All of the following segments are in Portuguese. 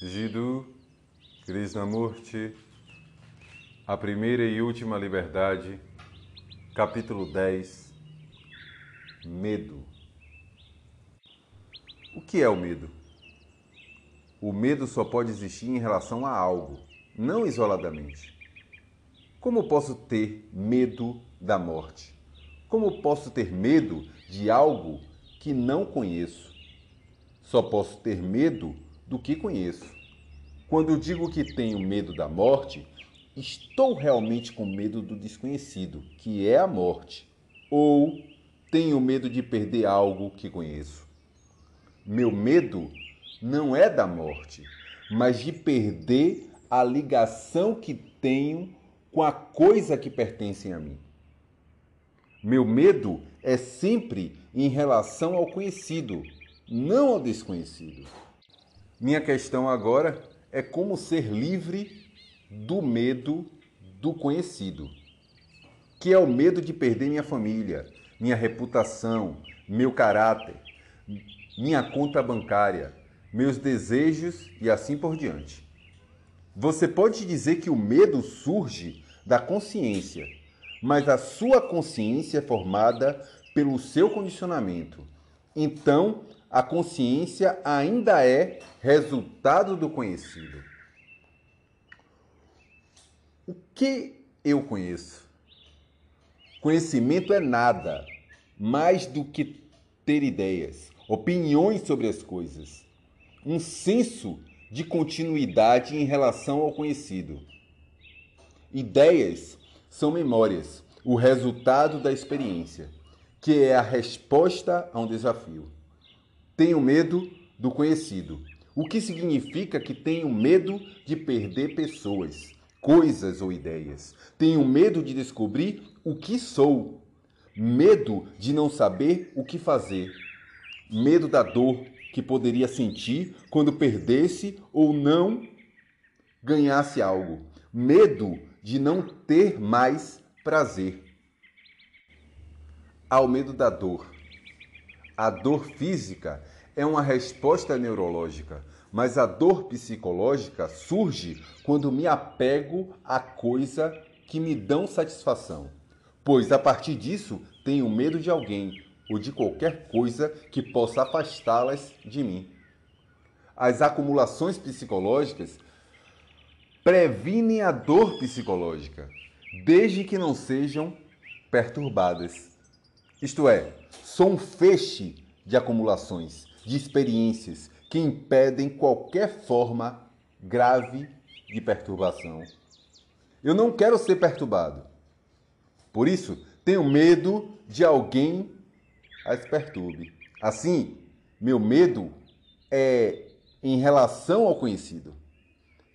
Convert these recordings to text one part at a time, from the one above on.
Jiddu Krishnamurti, A Primeira e Última Liberdade, capítulo 10 Medo. O que é o medo? O medo só pode existir em relação a algo, não isoladamente. Como posso ter medo da morte? Como posso ter medo de algo que não conheço? Só posso ter medo do que conheço. Quando digo que tenho medo da morte, estou realmente com medo do desconhecido, que é a morte, ou tenho medo de perder algo que conheço. Meu medo não é da morte, mas de perder a ligação que tenho com a coisa que pertence a mim. Meu medo é sempre em relação ao conhecido, não ao desconhecido. Minha questão agora é como ser livre do medo do conhecido, que é o medo de perder minha família, minha reputação, meu caráter, minha conta bancária, meus desejos e assim por diante. Você pode dizer que o medo surge da consciência, mas a sua consciência é formada pelo seu condicionamento. Então, a consciência ainda é resultado do conhecido. O que eu conheço? Conhecimento é nada mais do que ter ideias, opiniões sobre as coisas, um senso de continuidade em relação ao conhecido. Ideias são memórias, o resultado da experiência, que é a resposta a um desafio. Tenho medo do conhecido, o que significa que tenho medo de perder pessoas, coisas ou ideias. Tenho medo de descobrir o que sou, medo de não saber o que fazer, medo da dor que poderia sentir quando perdesse ou não ganhasse algo, medo de não ter mais prazer. Ao medo da dor. A dor física é uma resposta neurológica, mas a dor psicológica surge quando me apego a coisa que me dão satisfação, pois a partir disso tenho medo de alguém ou de qualquer coisa que possa afastá-las de mim. As acumulações psicológicas previnem a dor psicológica, desde que não sejam perturbadas. Isto é, sou um feixe de acumulações, de experiências que impedem qualquer forma grave de perturbação. Eu não quero ser perturbado. Por isso, tenho medo de alguém as perturbe. Assim, meu medo é em relação ao conhecido.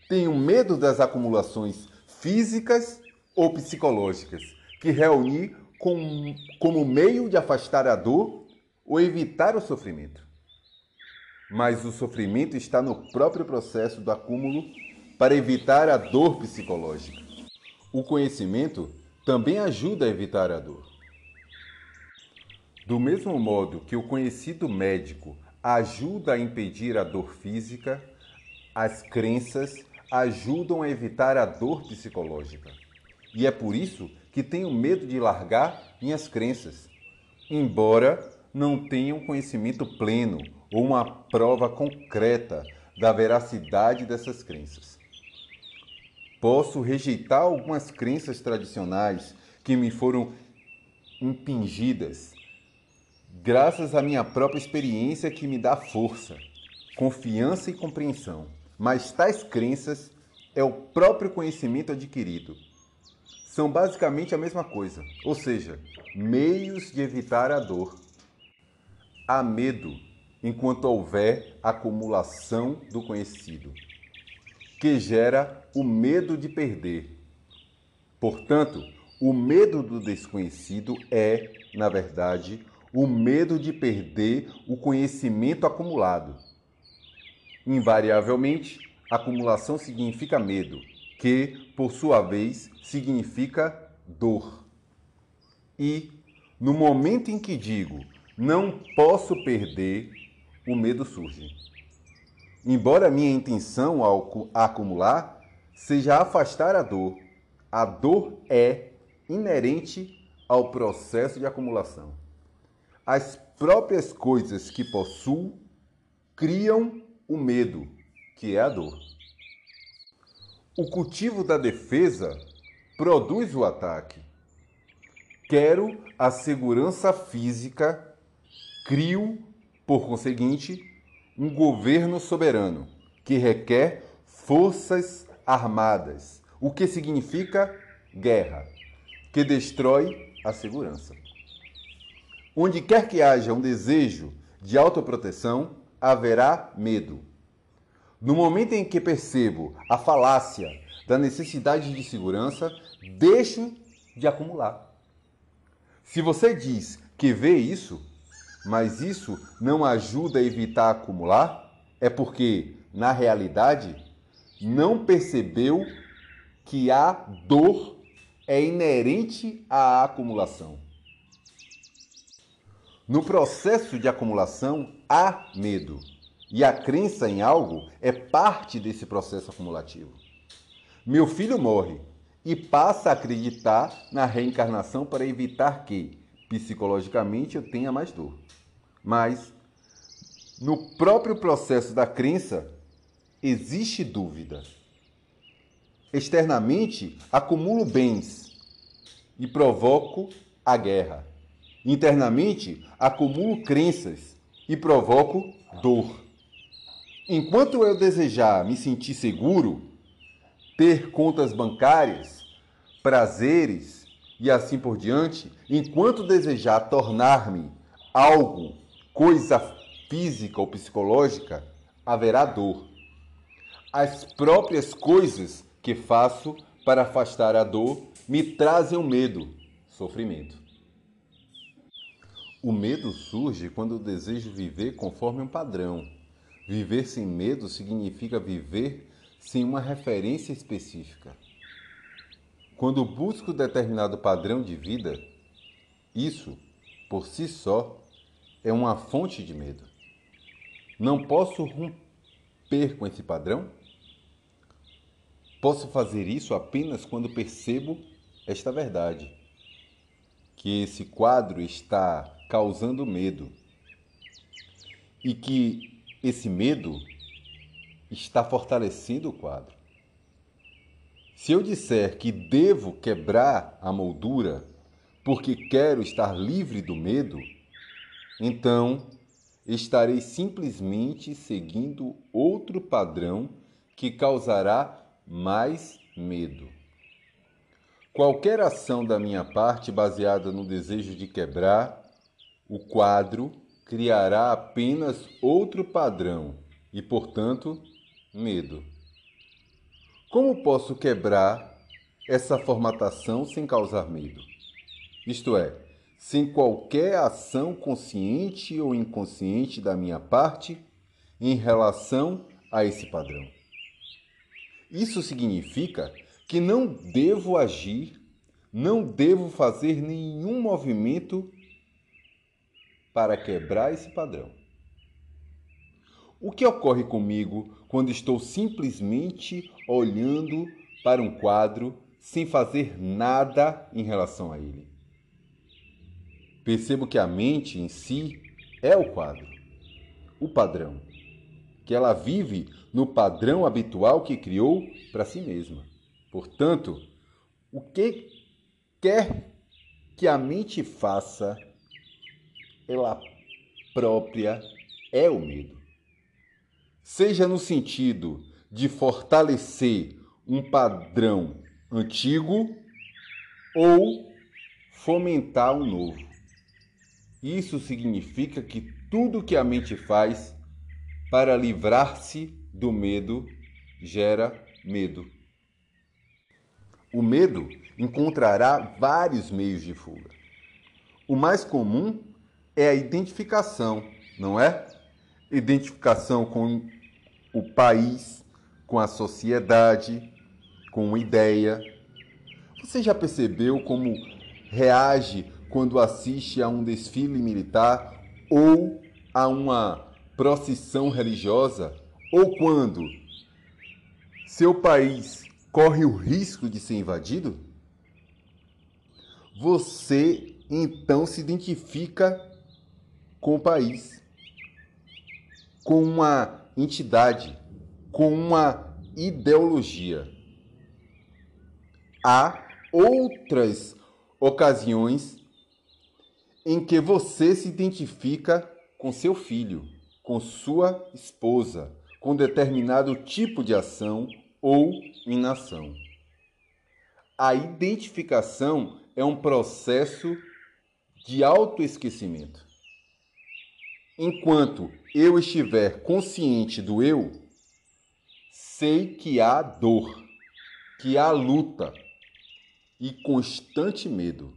Tenho medo das acumulações físicas ou psicológicas que reuni com, como meio de afastar a dor ou evitar o sofrimento. Mas o sofrimento está no próprio processo do acúmulo para evitar a dor psicológica. O conhecimento também ajuda a evitar a dor. Do mesmo modo que o conhecido médico ajuda a impedir a dor física, as crenças ajudam a evitar a dor psicológica. E é por isso que tenho medo de largar minhas crenças, embora não tenha um conhecimento pleno ou uma prova concreta da veracidade dessas crenças. Posso rejeitar algumas crenças tradicionais que me foram impingidas, graças à minha própria experiência que me dá força, confiança e compreensão. Mas tais crenças é o próprio conhecimento adquirido são basicamente a mesma coisa, ou seja, meios de evitar a dor. Há medo enquanto houver acumulação do conhecido, que gera o medo de perder. Portanto, o medo do desconhecido é, na verdade, o medo de perder o conhecimento acumulado. Invariavelmente, acumulação significa medo que, por sua vez, significa dor. E, no momento em que digo não posso perder, o medo surge. embora minha intenção ao acumular seja afastar a dor, a dor é inerente ao processo de acumulação. As próprias coisas que possuo criam o medo, que é a dor. O cultivo da defesa produz o ataque. Quero a segurança física, crio, por conseguinte, um governo soberano que requer forças armadas, o que significa guerra, que destrói a segurança. Onde quer que haja um desejo de autoproteção, haverá medo. No momento em que percebo a falácia da necessidade de segurança, deixo de acumular. Se você diz que vê isso, mas isso não ajuda a evitar acumular, é porque, na realidade, não percebeu que a dor é inerente à acumulação. No processo de acumulação há medo, e a crença em algo é parte desse processo acumulativo. Meu filho morre e passa a acreditar na reencarnação para evitar que, psicologicamente, eu tenha mais dor. Mas, no próprio processo da crença, existe dúvida. Externamente, acumulo bens e provoco a guerra. Internamente, acumulo crenças e provoco dor. Enquanto eu desejar me sentir seguro, ter contas bancárias, prazeres e assim por diante, enquanto desejar tornar-me algo, coisa física ou psicológica, haverá dor as próprias coisas que faço para afastar a dor me trazem o medo, sofrimento. O medo surge quando desejo viver conforme um padrão. Viver sem medo significa viver sem uma referência específica. Quando busco determinado padrão de vida, isso, por si só, é uma fonte de medo. Não posso romper com esse padrão? Posso fazer isso apenas quando percebo esta verdade, que esse quadro está causando medo e que esse medo está fortalecendo o quadro. Se eu disser que devo quebrar a moldura porque quero estar livre do medo, então estarei simplesmente seguindo outro padrão que causará mais medo. Qualquer ação da minha parte baseada no desejo de quebrar o quadro criará apenas outro padrão e, portanto, medo. Como posso quebrar essa formatação sem causar medo? Isto é, sem qualquer ação consciente ou inconsciente da minha parte em relação a esse padrão. Isso significa que não devo agir, não devo fazer nenhum movimento para quebrar esse padrão. O que ocorre comigo quando estou simplesmente olhando para um quadro sem fazer nada em relação a ele? Percebo que a mente em si é o quadro, o padrão que ela vive no padrão habitual que criou para si mesma. Portanto, o que quer que a mente faça, ela própria é o medo. Seja no sentido de fortalecer um padrão antigo ou fomentar um novo. Isso significa que tudo que a mente faz para livrar-se do medo gera medo. O medo encontrará vários meios de fuga. O mais comum é a identificação, não é? Identificação com o país, com a sociedade, com uma ideia. Você já percebeu como reage quando assiste a um desfile militar ou a uma procissão religiosa ou quando seu país corre o risco de ser invadido, você então se identifica com o país, com uma entidade, com uma ideologia. Há outras ocasiões em que você se identifica com seu filho, com sua esposa, com determinado tipo de ação ou inação. A identificação é um processo de autoesquecimento. Enquanto eu estiver consciente do eu, sei que há dor, que há luta e constante medo.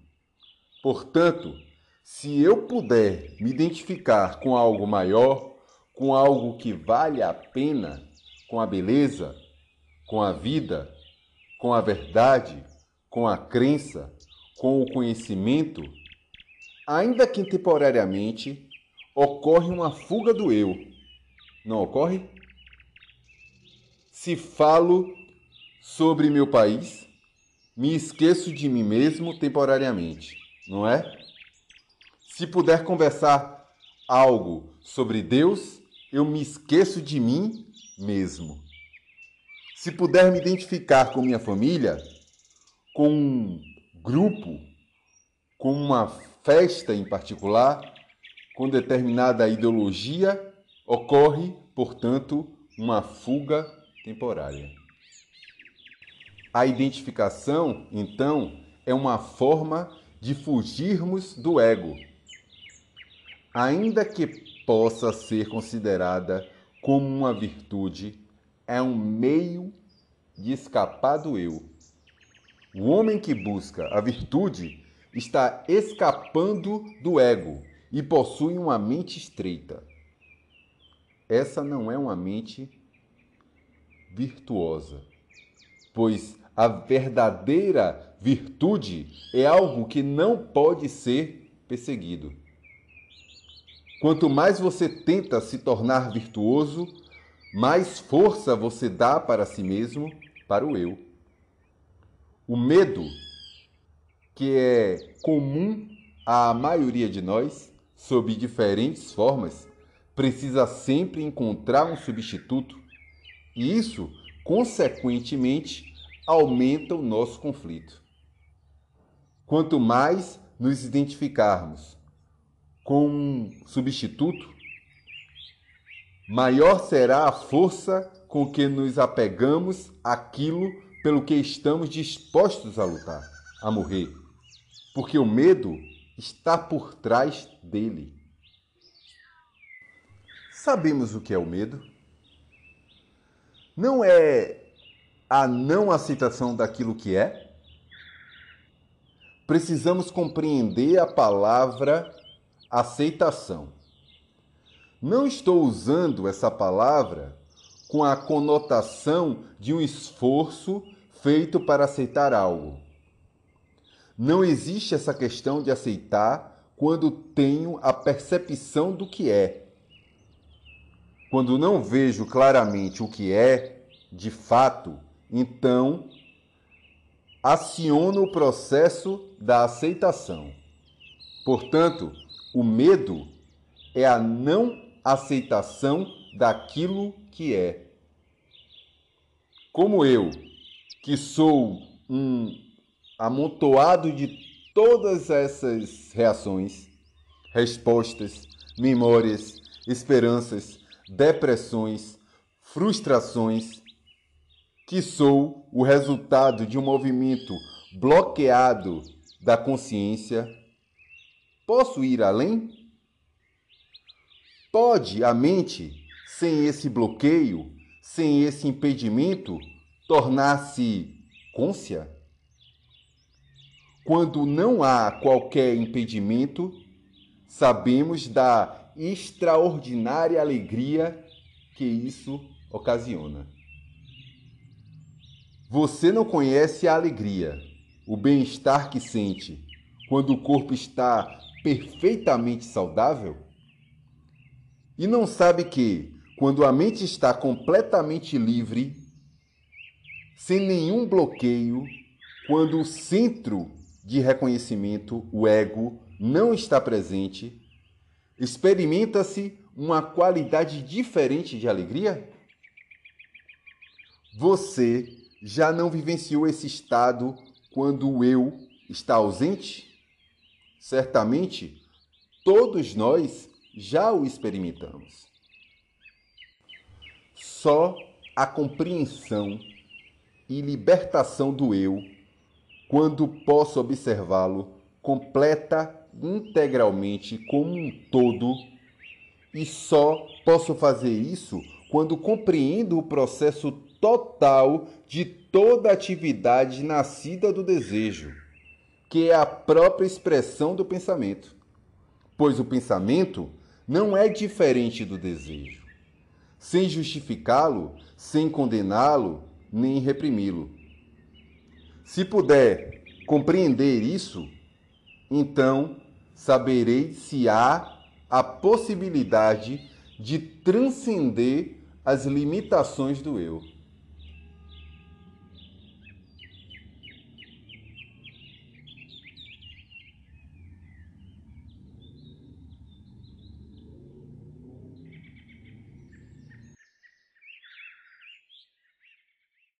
Portanto, se eu puder me identificar com algo maior, com algo que vale a pena, com a beleza, com a vida, com a verdade, com a crença, com o conhecimento, ainda que temporariamente, ocorre uma fuga do eu. Não ocorre? Se falo sobre meu país, me esqueço de mim mesmo temporariamente, não é? Se puder conversar algo sobre Deus, eu me esqueço de mim mesmo. Se puder me identificar com minha família, com um grupo, com uma festa em particular, com determinada ideologia, ocorre, portanto, uma fuga temporária. A identificação, então, é uma forma de fugirmos do ego ainda que possa ser considerada como uma virtude, é um meio de escapar do eu. O homem que busca a virtude está escapando do ego e possui uma mente estreita. Essa não é uma mente virtuosa, pois a verdadeira virtude é algo que não pode ser perseguido. Quanto mais você tenta se tornar virtuoso, mais força você dá para si mesmo, para o eu. O medo, que é comum à maioria de nós, sob diferentes formas, precisa sempre encontrar um substituto, e isso, consequentemente, aumenta o nosso conflito. Quanto mais nos identificarmos com um substituto, maior será a força com que nos apegamos àquilo pelo que estamos dispostos a lutar, a morrer, porque o medo está por trás dele. Sabemos o que é o medo? Não é a não aceitação daquilo que é? Precisamos compreender a palavra aceitação. Não estou usando essa palavra com a conotação de um esforço feito para aceitar algo. Não existe essa questão de aceitar quando tenho a percepção do que é. Quando não vejo claramente o que é, de fato, então aciono o processo da aceitação. Portanto, o medo é a não aceitação daquilo que é. Como eu, que sou um amontoado de todas essas reações, respostas, memórias, esperanças, depressões, frustrações, que sou o resultado de um movimento bloqueado da consciência Posso ir além? Pode a mente, sem esse bloqueio, sem esse impedimento, tornar-se côncia? Quando não há qualquer impedimento, sabemos da extraordinária alegria que isso ocasiona. Você não conhece a alegria, o bem-estar que sente quando o corpo está perfeitamente saudável? E não sabe que, quando a mente está completamente livre, sem nenhum bloqueio, quando o centro de reconhecimento, o ego, não está presente, experimenta-se uma qualidade diferente de alegria? Você já não vivenciou esse estado quando o eu está ausente? Certamente, todos nós já o experimentamos. Só a compreensão e libertação do eu, quando posso observá-lo, completa integralmente como um todo, e só posso fazer isso quando compreendo o processo total de toda atividade nascida do desejo, que é a própria expressão do pensamento. Pois o pensamento não é diferente do desejo, sem justificá-lo, sem condená-lo, nem reprimi-lo. Se puder compreender isso, então saberei se há a possibilidade de transcender as limitações do eu.